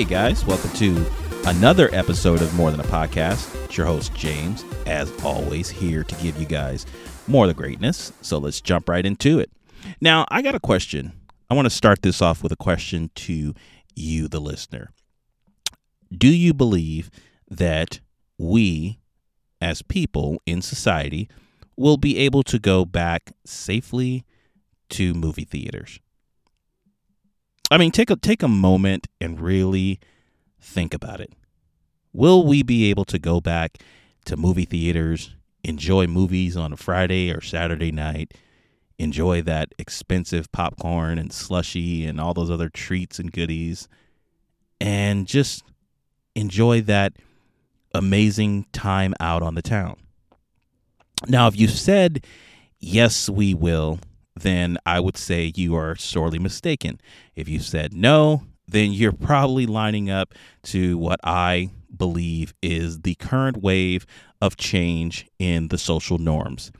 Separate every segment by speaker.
Speaker 1: Hey guys, welcome to another episode of More Than a Podcast. It's your host, James, as always, here to give you guys more of the greatness. So let's jump right into it. Now, I got a question. I want to start this off with a question to you, the listener. Do you believe that we, as people in society, will be able to go back safely to movie theaters? I mean, take a take a moment and really think about it. Will we be able to go back to movie theaters, enjoy movies on a Friday or Saturday night, enjoy that expensive popcorn and slushy and all those other treats and goodies, and just enjoy that amazing time out on the town? Now, if you said yes, we will, then I would say you are sorely mistaken. If you said no, then you're probably lining up to what I believe is the current wave of change in the social norms.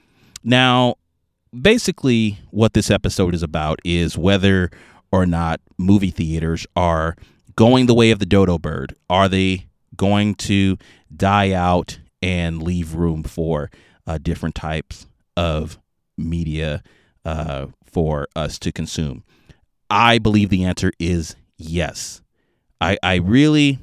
Speaker 1: Now, basically, what this episode is about is whether or not movie theaters are going the way of the dodo bird. Are they going to die out and leave room for uh, different types of media uh, for us to consume? I believe the answer is yes. I I really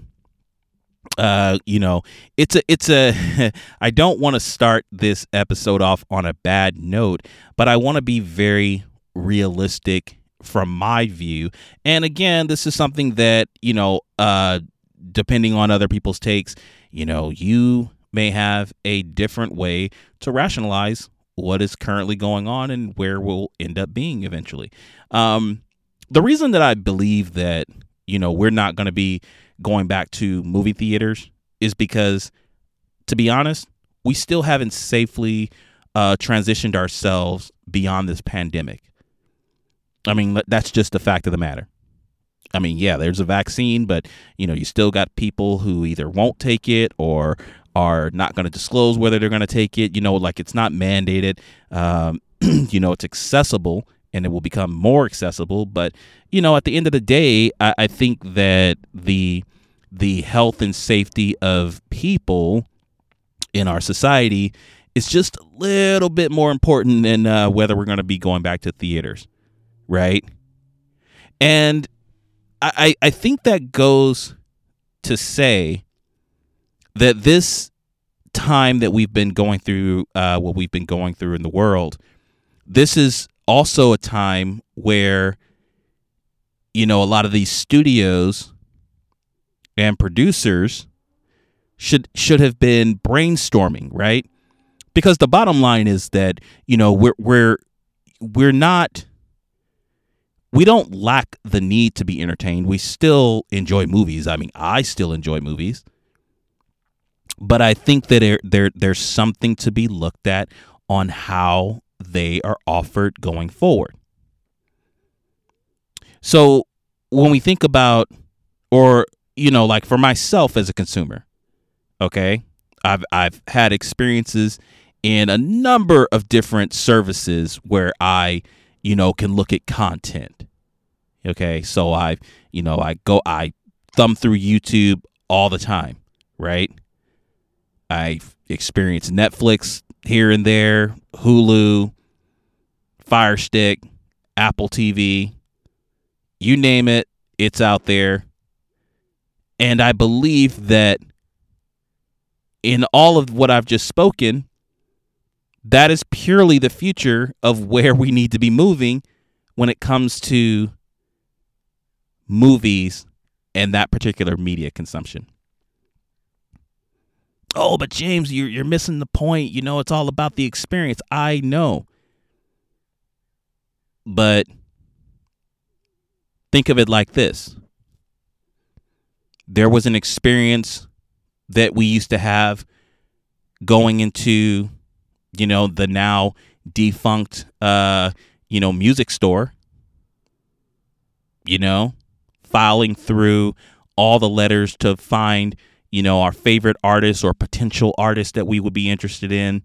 Speaker 1: uh you know it's a it's a I don't want to start this episode off on a bad note, but I want to be very realistic from my view. And again, this is something that, you know, uh depending on other people's takes, you know, you may have a different way to rationalize what is currently going on and where we'll end up being eventually. Um, the reason that I believe that you know we're not going to be going back to movie theaters is because, to be honest, we still haven't safely uh, transitioned ourselves beyond this pandemic. I mean, that's just the fact of the matter. I mean, yeah, there's a vaccine, but you know, you still got people who either won't take it or are not going to disclose whether they're going to take it. You know, like it's not mandated. Um, you know, it's accessible and it will become more accessible. But you know, at the end of the day, I, I think that the the health and safety of people in our society is just a little bit more important than uh, whether we're going to be going back to theaters, right? And I, I think that goes to say that this time that we've been going through, uh, what we've been going through in the world, this is also a time where, you know, a lot of these studios and producers should should have been brainstorming, right? Because the bottom line is that you know we're we're we're not we don't lack the need to be entertained. We still enjoy movies. I mean, I still enjoy movies but I think that there, there there's something to be looked at on how they are offered going forward. So when we think about or you know like for myself as a consumer, okay? I've I've had experiences in a number of different services where I, you know, can look at content. Okay? So I, you know, I go I thumb through YouTube all the time, right? I've experienced Netflix here and there, Hulu, Fire Stick, Apple TV, you name it, it's out there. And I believe that in all of what I've just spoken, that is purely the future of where we need to be moving when it comes to movies and that particular media consumption oh, but James, you're you're missing the point. You know, it's all about the experience. I know. But think of it like this. There was an experience that we used to have going into, you know, the now defunct uh, you know, music store. You know, filing through all the letters to find you know, our favorite artists or potential artists that we would be interested in.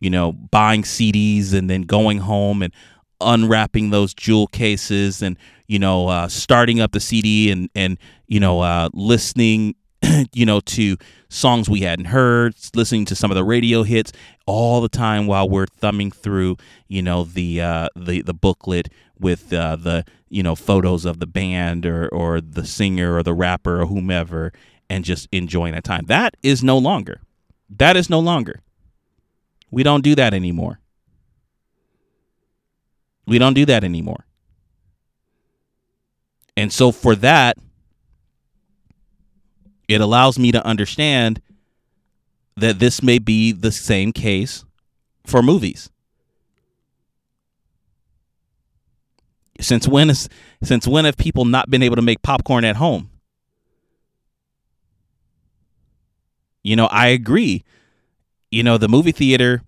Speaker 1: You know, buying CDs and then going home and unwrapping those jewel cases and you know uh, starting up the CD and and you know uh, listening you know to songs we hadn't heard, listening to some of the radio hits all the time while we're thumbing through you know the uh, the the booklet with uh, the you know photos of the band or or the singer or the rapper or whomever and just enjoying that time. That is no longer. That is no longer. We don't do that anymore. We don't do that anymore. And so for that, it allows me to understand that this may be the same case for movies. Since when is since when have people not been able to make popcorn at home? You know, I agree. You know, the movie theater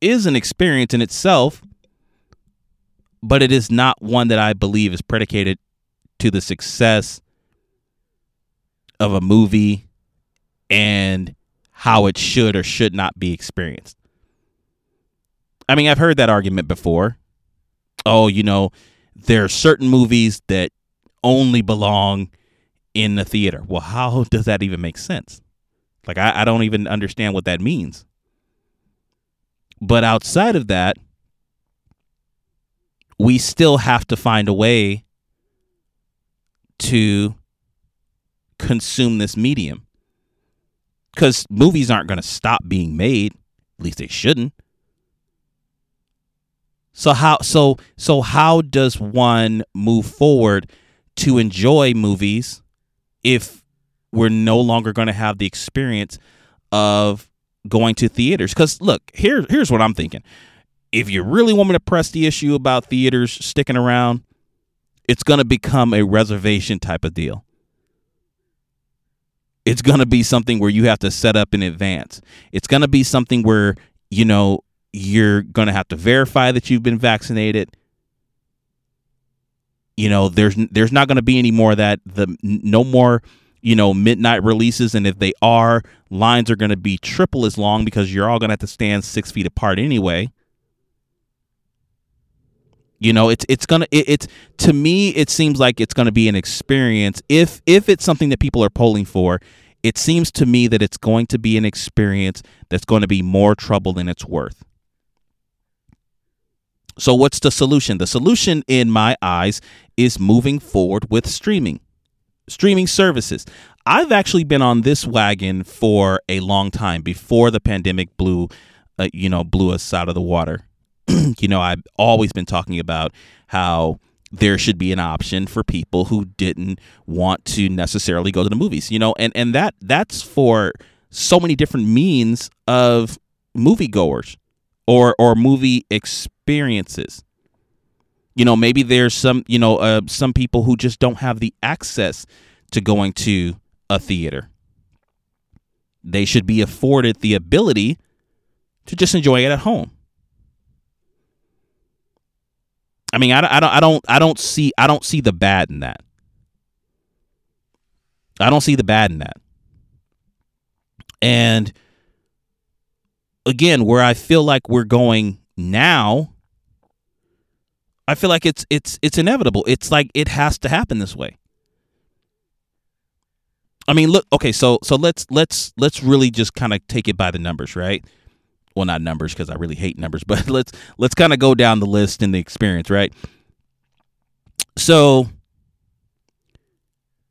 Speaker 1: is an experience in itself, but it is not one that I believe is predicated to the success of a movie and how it should or should not be experienced. I mean, I've heard that argument before. Oh, you know, there are certain movies that only belong in the theater. Well, how does that even make sense? Like, I, I don't even understand what that means. But outside of that, we still have to find a way to consume this medium. Because movies aren't going to stop being made. At least they shouldn't. So how so so how does one move forward to enjoy movies if we're no longer going to have the experience of going to theaters? Cuz look, here here's what I'm thinking. If you really want me to press the issue about theaters sticking around, it's going to become a reservation type of deal. It's going to be something where you have to set up in advance. It's going to be something where, you know, you're going to have to verify that you've been vaccinated. You know, there's there's not going to be any more that the no more, you know, midnight releases and if they are, lines are going to be triple as long because you're all going to have to stand 6 feet apart anyway. You know, it's it's gonna it, it's to me it seems like it's gonna be an experience. If if it's something that people are polling for, it seems to me that it's going to be an experience that's going to be more trouble than it's worth. So what's the solution? The solution in my eyes is moving forward with streaming. Streaming services. I've actually been on this wagon for a long time before the pandemic blew uh, you know blew us out of the water. you know, I've always been talking about how there should be an option for people who didn't want to necessarily go to the movies, you know, and, and that that's for so many different means of moviegoers or or movie experiences. You know, maybe there's some, you know, uh, some people who just don't have the access to going to a theater. They should be afforded the ability to just enjoy it at home. I mean, I, I don't, I don't, I don't see, I don't see the bad in that. I don't see the bad in that. And again, where I feel like we're going now, I feel like it's it's it's inevitable. It's like it has to happen this way. I mean, look, okay, so so let's let's let's really just kind of take it by the numbers, right? well not numbers because I really hate numbers, but let's let's kind of go down the list and the experience, right? So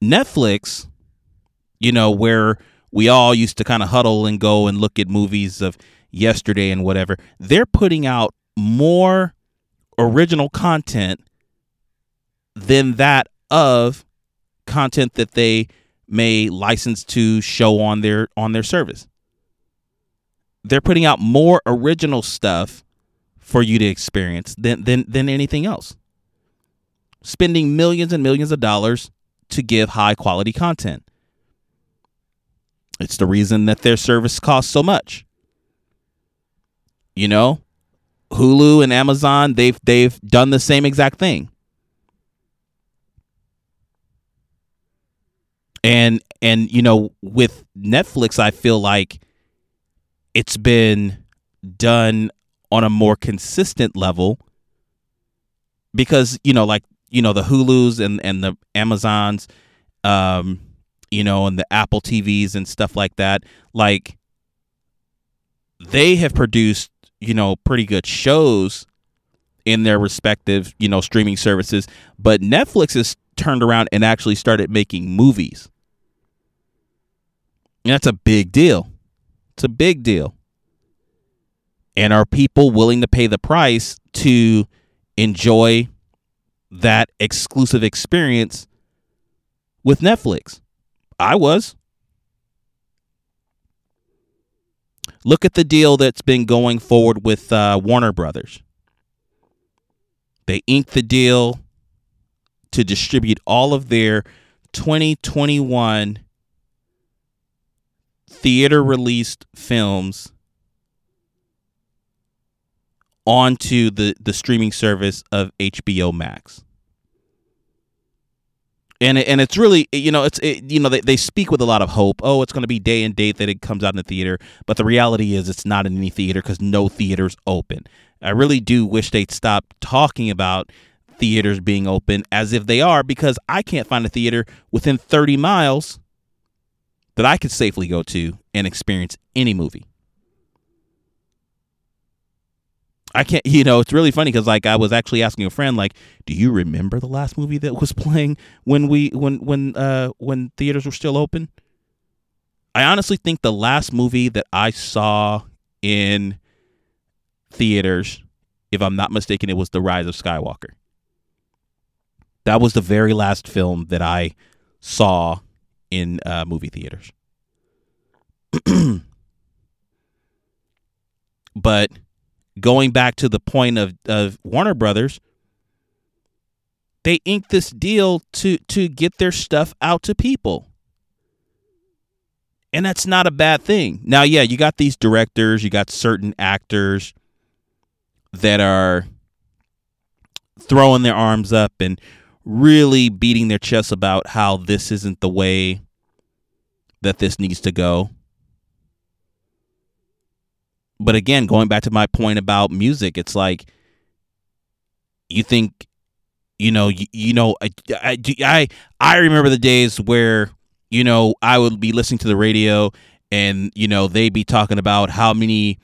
Speaker 1: Netflix, you know, where we all used to kind of huddle and go and look at movies of yesterday and whatever, they're putting out more original content than that of content that they may license to show on their on their service they're putting out more original stuff for you to experience than than than anything else. Spending millions and millions of dollars to give high quality content. It's the reason that their service costs so much. You know, Hulu and Amazon, they've they've done the same exact thing. And and you know, with Netflix, I feel like it's been done on a more consistent level because you know like you know the Hulu's and and the Amazons um you know and the Apple TVs and stuff like that like they have produced you know pretty good shows in their respective you know streaming services but Netflix has turned around and actually started making movies and that's a big deal it's a big deal and are people willing to pay the price to enjoy that exclusive experience with Netflix. I was. Look at the deal that's been going forward with uh, Warner Brothers. They inked the deal to distribute all of their 2021 theater released films onto the the streaming service of HBO Max. And it, and it's really you know it's it, you know they, they speak with a lot of hope. Oh, it's going to be day and date that it comes out in the theater, but the reality is it's not in any theater because no theaters open. I really do wish they'd stop talking about theaters being open as if they are because I can't find a theater within 30 miles that I could safely go to and experience any movie. I can't, you know, it's really funny because like I was actually asking a friend, like, do you remember the last movie that was playing when we when when uh when theaters were still open? I honestly think the last movie that I saw in theaters, if I'm not mistaken, it was The Rise of Skywalker. That was the very last film that I saw in uh, movie theaters. but going back to the point of, of Warner Brothers, they inked this deal to to get their stuff out to people. And that's not a bad thing. Now, yeah, you got these directors, you got certain actors that are throwing their arms up and really beating their chests about how this isn't the way that this needs to go but again, going back to my point about music, it's like you think, you know, you, you know, I, I, I, I remember the days where you know I would be listening to the radio and you know they'd be talking about how many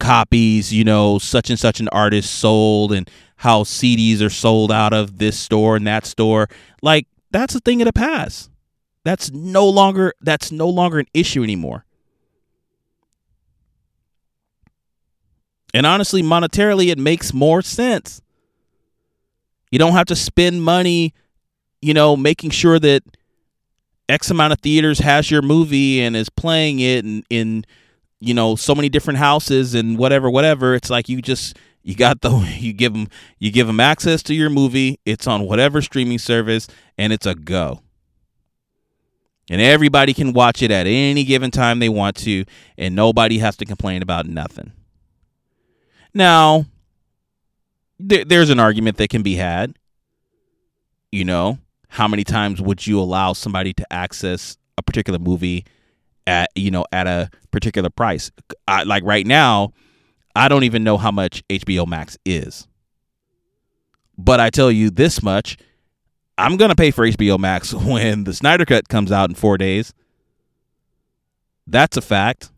Speaker 1: copies you know such and such an artist sold and how CDs are sold out of this store and that store. Like that's a thing of the past. That's no longer that's no longer an issue anymore. And honestly, monetarily, it makes more sense. You don't have to spend money, you know, making sure that X amount of theaters has your movie and is playing it in, in you know, so many different houses and whatever, whatever. It's like you just you got the you give them you give them access to your movie. It's on whatever streaming service, and it's a go. And everybody can watch it at any given time they want to, and nobody has to complain about nothing. Now, there, there's an argument that can be had. You know, how many times would you allow somebody to access a particular movie at you know at a particular price? I, like right now, I don't even know how much HBO Max is. But I tell you this much, I'm going to pay for HBO Max when the Snyder Cut comes out in 4 days. That's a fact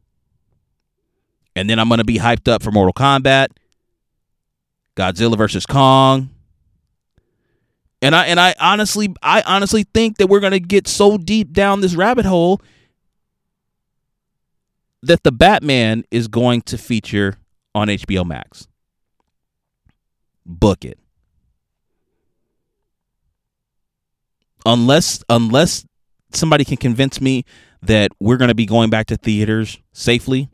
Speaker 1: and then I'm going to be hyped up for Mortal Kombat, Godzilla versus Kong. And I and I honestly I honestly think that we're going to get so deep down this rabbit hole that the Batman is going to feature on HBO Max. Book it. Unless unless somebody can convince me that we're going to be going back to theaters safely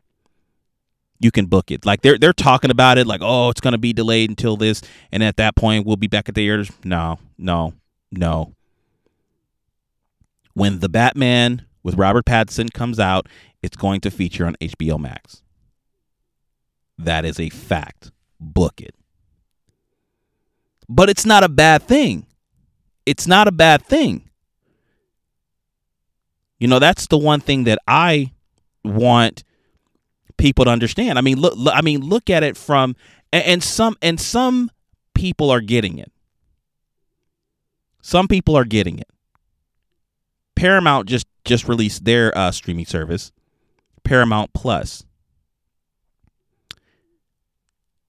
Speaker 1: you can book it. Like they're they're talking about it, like oh, it's gonna be delayed until this, and at that point we'll be back at the theaters. No, no, no. When the Batman with Robert Pattinson comes out, it's going to feature on HBO Max. That is a fact. Book it. But it's not a bad thing. It's not a bad thing. You know, that's the one thing that I want people to understand. I mean, look, I mean, look at it from and, and some and some people are getting it. Some people are getting it. Paramount just just released their uh, streaming service, Paramount. Plus,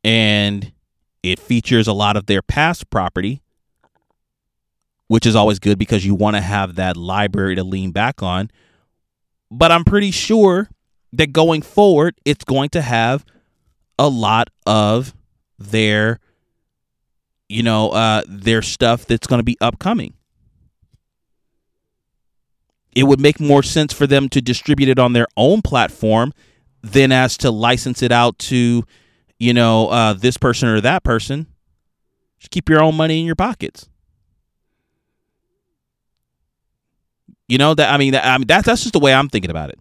Speaker 1: and it features a lot of their past property, which is always good because you want to have that library to lean back on. But I'm pretty sure that going forward, it's going to have a lot of their, you know, uh, their stuff that's going to be upcoming. It would make more sense for them to distribute it on their own platform than as to license it out to you know, uh, this person or that person. Just keep your own money in your pockets. You know that I mean that I mean that's that's just the way I'm thinking about it.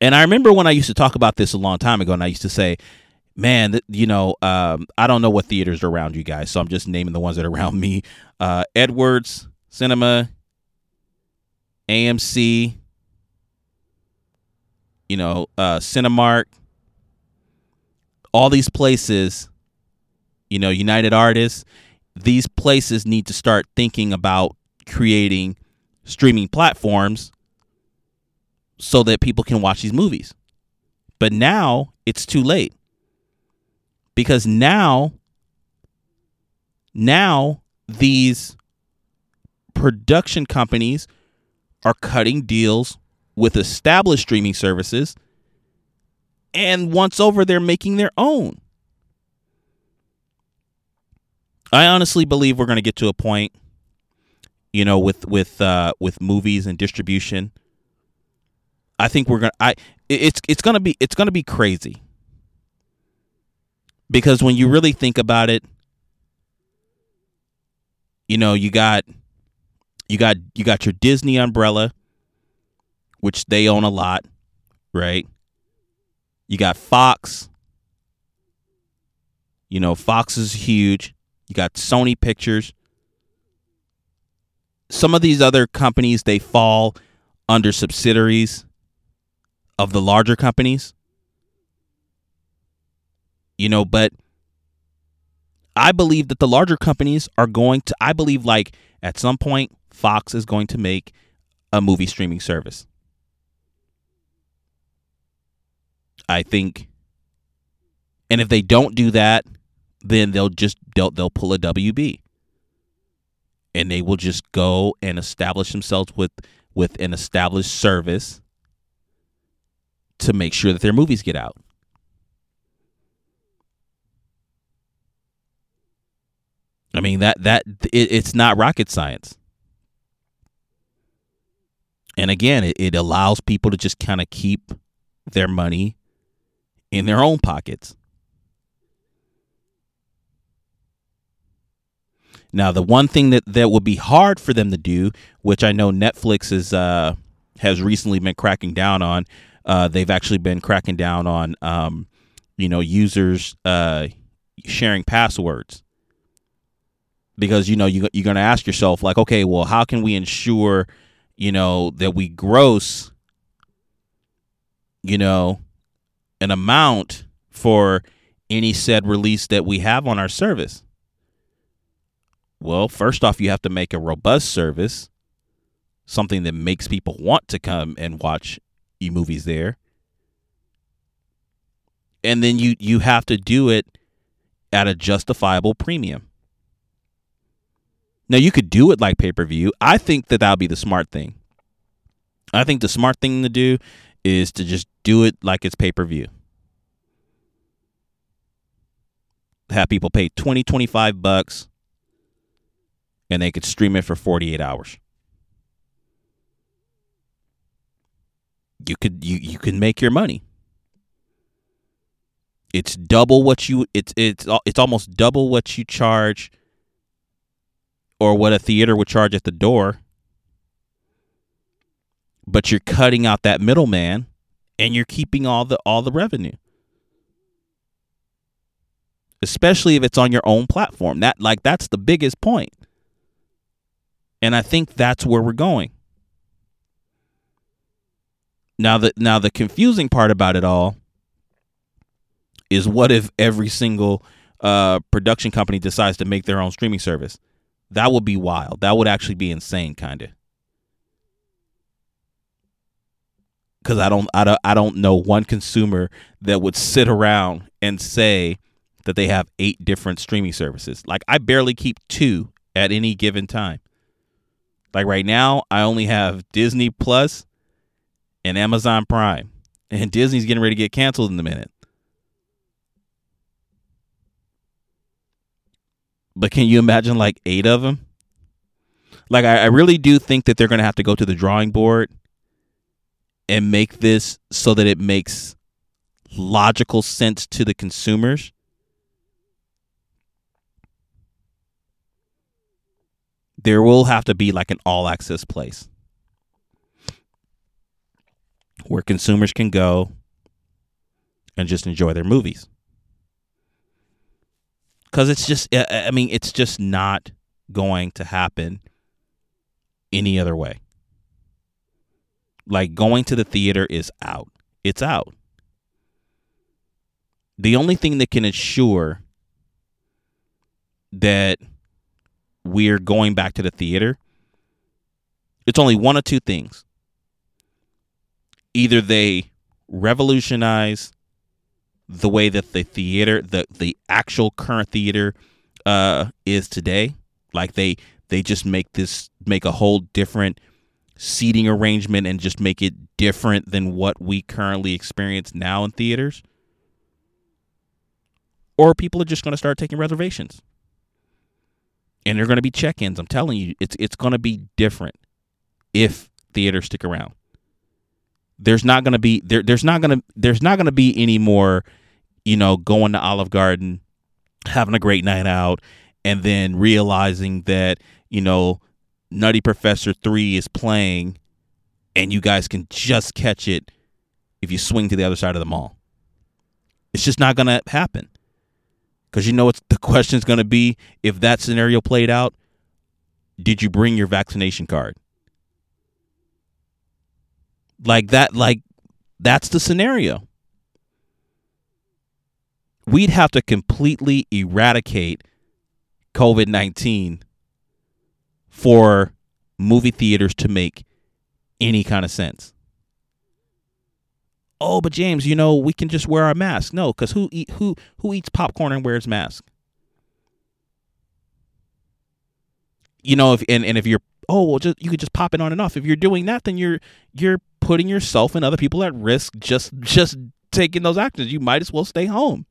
Speaker 1: And I remember when I used to talk about this a long time ago, and I used to say, "Man, you know, um, I don't know what theaters are around you guys, so I'm just naming the ones that are around me: uh, Edwards Cinema, AMC, you know, uh, Cinemark, all these places, you know, United Artists, these places need to start thinking about creating streaming platforms so that people can watch these movies. But now it's too late. Because now now these production companies are cutting deals with established streaming services and once over they're making their own. I honestly believe we're going to get to a point you know with with uh with movies and distribution I think we're to I it's it's to be it's to be crazy. Because when you really think about it, you know, you got you got you got your Disney umbrella which they own a lot, right? You got Fox. You know, Fox is huge. You got Sony Pictures. Some of these other companies, they fall under subsidiaries of the larger companies. You know, but I believe that the larger companies are going to, I believe, like at some point, Fox is going to make a movie streaming service. I think. And if they don't do that, then they'll just they'll they'll pull a WB. And they will just go and establish themselves with with an established service to make sure that their movies get out. I mean that that it, it's not rocket science. And again, it, it allows people to just kind of keep their money in their own pockets. Now, the one thing that, that would be hard for them to do, which I know Netflix is uh, has recently been cracking down on, uh, they've actually been cracking down on, um, you know, users uh, sharing passwords because you know you you're going to ask yourself like, okay, well, how can we ensure, you know, that we gross, you know, an amount for any said release that we have on our service? Well, first off, you have to make a robust service, something that makes people want to come and watch e movies there. And then you you have to do it at a justifiable premium. Now you could do it like pay-per-view. I think that that would be the smart thing. I think the smart thing to do is to just do it like it's pay per view. Have people pay 20, 25 bucks and they could stream it for 48 hours. You could you you can make your money. It's double what you it's it's it's almost double what you charge or what a theater would charge at the door but you're cutting out that middleman and you're keeping all the all the revenue especially if it's on your own platform that like that's the biggest point. and i think that's where we're going now the now the confusing part about it all is what if every single uh, production company decides to make their own streaming service That would be wild. That would actually be insane, kind of. Because I don't, I don't, I don't know one consumer that would sit around and say that they have eight different streaming services. Like I barely keep two at any given time. Like right now, I only have Disney Plus and Amazon Prime, and Disney's getting ready to get canceled in a minute. But can you imagine like eight of them? Like, I, I really do think that they're going to have to go to the drawing board and make this so that it makes logical sense to the consumers. There will have to be like an all access place where consumers can go and just enjoy their movies. Because it's just i mean it's just not going to happen any other way. Like going to the theater is out. It's out. The only thing that can ensure that we're going back to the theater it's only one of two things either they revolutionize the way that the theater, the the actual current theater, uh, is today. Like they they just make this make a whole different seating arrangement and just make it different than what we currently experience now in theaters. Or people are just going to start taking reservations. And they're going to be check-ins. I'm telling you, it's it's going to be different if theaters stick around there's not going to be there there's not to there's not to be any more you know going to Olive Garden having a great night out and then realizing that you know Nutty Professor 3 is playing and you guys can just catch it if you swing to the other side of the mall. It's just not going to happen. Cuz you know what the question's going to be if that scenario played out, did you bring your vaccination card? Like that like that's the scenario. We'd have to completely eradicate COVID-19 for movie theaters to make any kind of sense. Oh, but James, you know, we can just wear our mask. No, cuz who eat who who eats popcorn and wears mask? You know, if and, and if you're oh well just you could just pop it on and off. If you're doing that, then you're you're putting yourself and other people at risk just just taking those actions. You might as well stay home.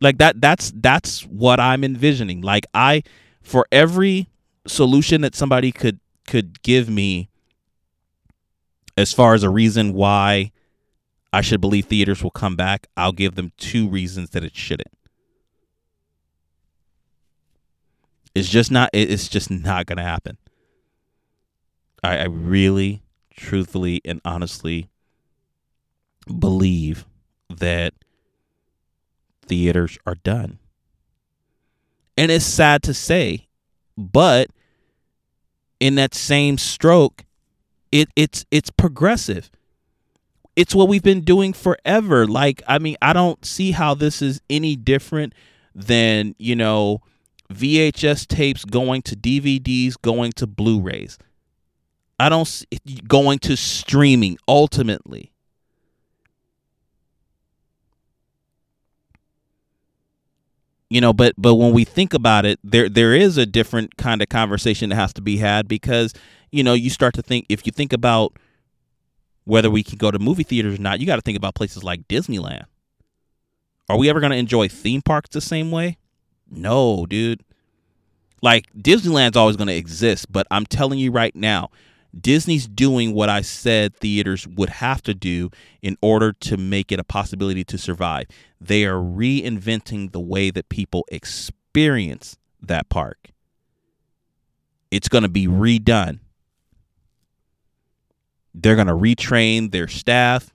Speaker 1: Like that that's that's what I'm envisioning. Like I for every solution that somebody could could give me as far as a reason why I should believe theaters will come back, I'll give them two reasons that it shouldn't. It's just not it's just not gonna happen. I, I really, truthfully, and honestly believe that theaters are done. And it's sad to say, but in that same stroke, it it's it's progressive. It's what we've been doing forever. Like, I mean, I don't see how this is any different than, you know, VHS tapes going to DVDs, going to Blu-rays. I don't see going to streaming ultimately. You know, but but when we think about it, there there is a different kind of conversation that has to be had because you know you start to think if you think about whether we can go to movie theaters or not, you got to think about places like Disneyland. Are we ever going to enjoy theme parks the same way? No, dude. Like Disneyland's always going to exist, but I'm telling you right now, Disney's doing what I said theaters would have to do in order to make it a possibility to survive. They are reinventing the way that people experience that park. It's going to be redone. They're going to retrain their staff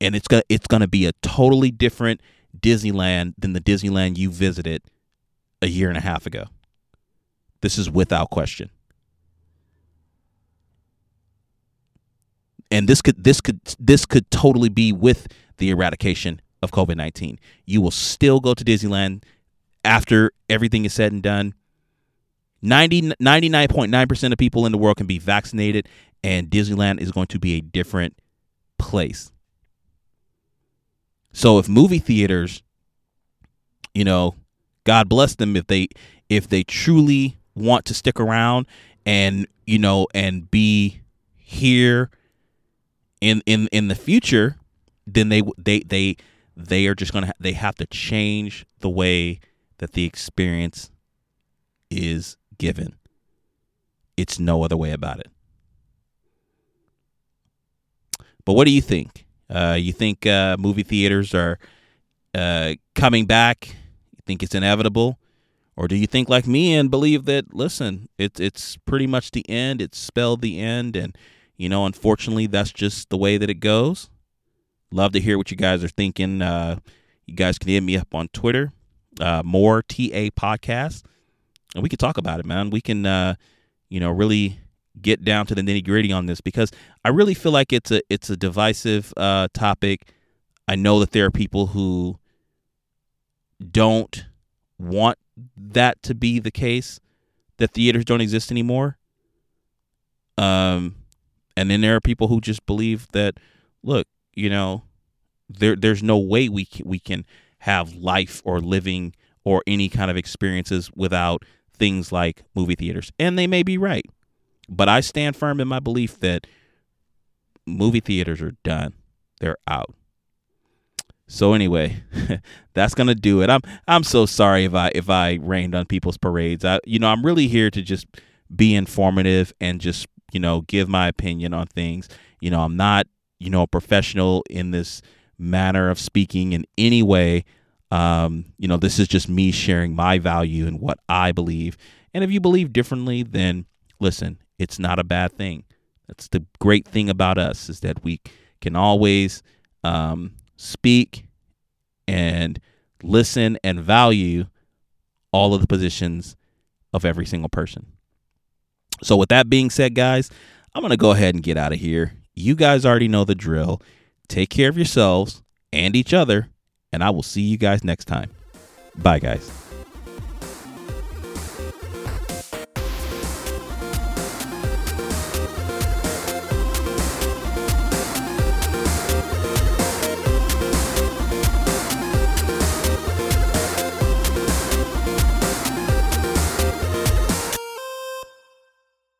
Speaker 1: and it's going to it's going to be a totally different Disneyland than the Disneyland you visited a year and a half ago. This is without question. And this could this could this could totally be with the eradication of COVID nineteen. You will still go to Disneyland after everything is said and done, 90, 99.9% of people in the world can be vaccinated, and Disneyland is going to be a different place. So if movie theaters, you know, God bless them if they if they truly want to stick around and you know and be here in in in the future, then they they they they are just gonna they have to change the way that the experience is given. It's no other way about it. But what do you think? Uh, you think uh, movie theaters are uh, coming back? You think it's inevitable? Or do you think like me and believe that listen, it's it's pretty much the end, it's spelled the end and you know, unfortunately that's just the way that it goes. Love to hear what you guys are thinking. Uh, you guys can hit me up on Twitter, uh, more TA podcast, and we can talk about it, man. We can, uh, you know, really get down to the nitty gritty on this because I really feel like it's a it's a divisive uh, topic. I know that there are people who don't want that to be the case, that theaters don't exist anymore. Um, and then there are people who just believe that, look, you know, there there's no way we can, we can have life or living or any kind of experiences without things like movie theaters. And they may be right. But I stand firm in my belief that movie theaters are done. They're out. So anyway, that's gonna do it. I'm I'm so sorry if I if I rained on people's parades. I you know I'm really here to just be informative and just you know give my opinion on things. You know I'm not you know a professional in this manner of speaking in any way. Um, you know this is just me sharing my value and what I believe. And if you believe differently, then listen, it's not a bad thing. That's the great thing about us is that we can always um, speak and listen and value all of the positions of every single person. So, with that being said, guys, I'm going to go ahead and get out of here. You guys already know the drill. Take care of yourselves and each other, and I will see you guys next time. Bye, guys.